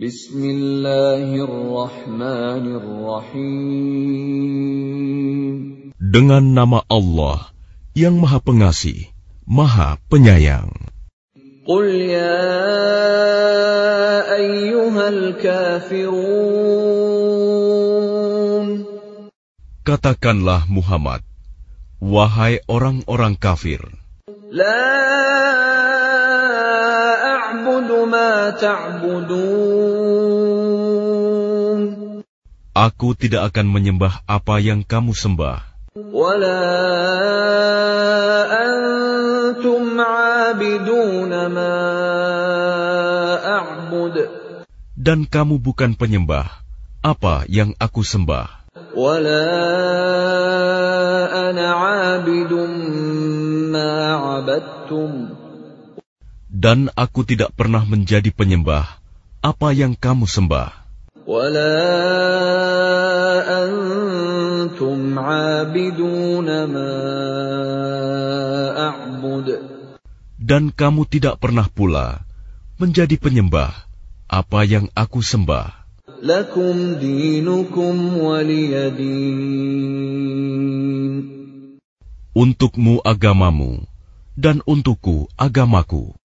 Bismillahirrahmanirrahim. Dengan nama Allah yang Maha Pengasih, Maha Penyayang. Qul ya ayyuhal kafirun. Katakanlah Muhammad, wahai orang-orang kafir. La. Aku tidak akan menyembah apa yang kamu sembah. Dan kamu bukan penyembah apa yang aku sembah. Dan aku tidak pernah menjadi penyembah apa yang kamu sembah. Dan kamu tidak pernah pula menjadi penyembah apa yang aku sembah. Untukmu agamamu dan untukku agamaku.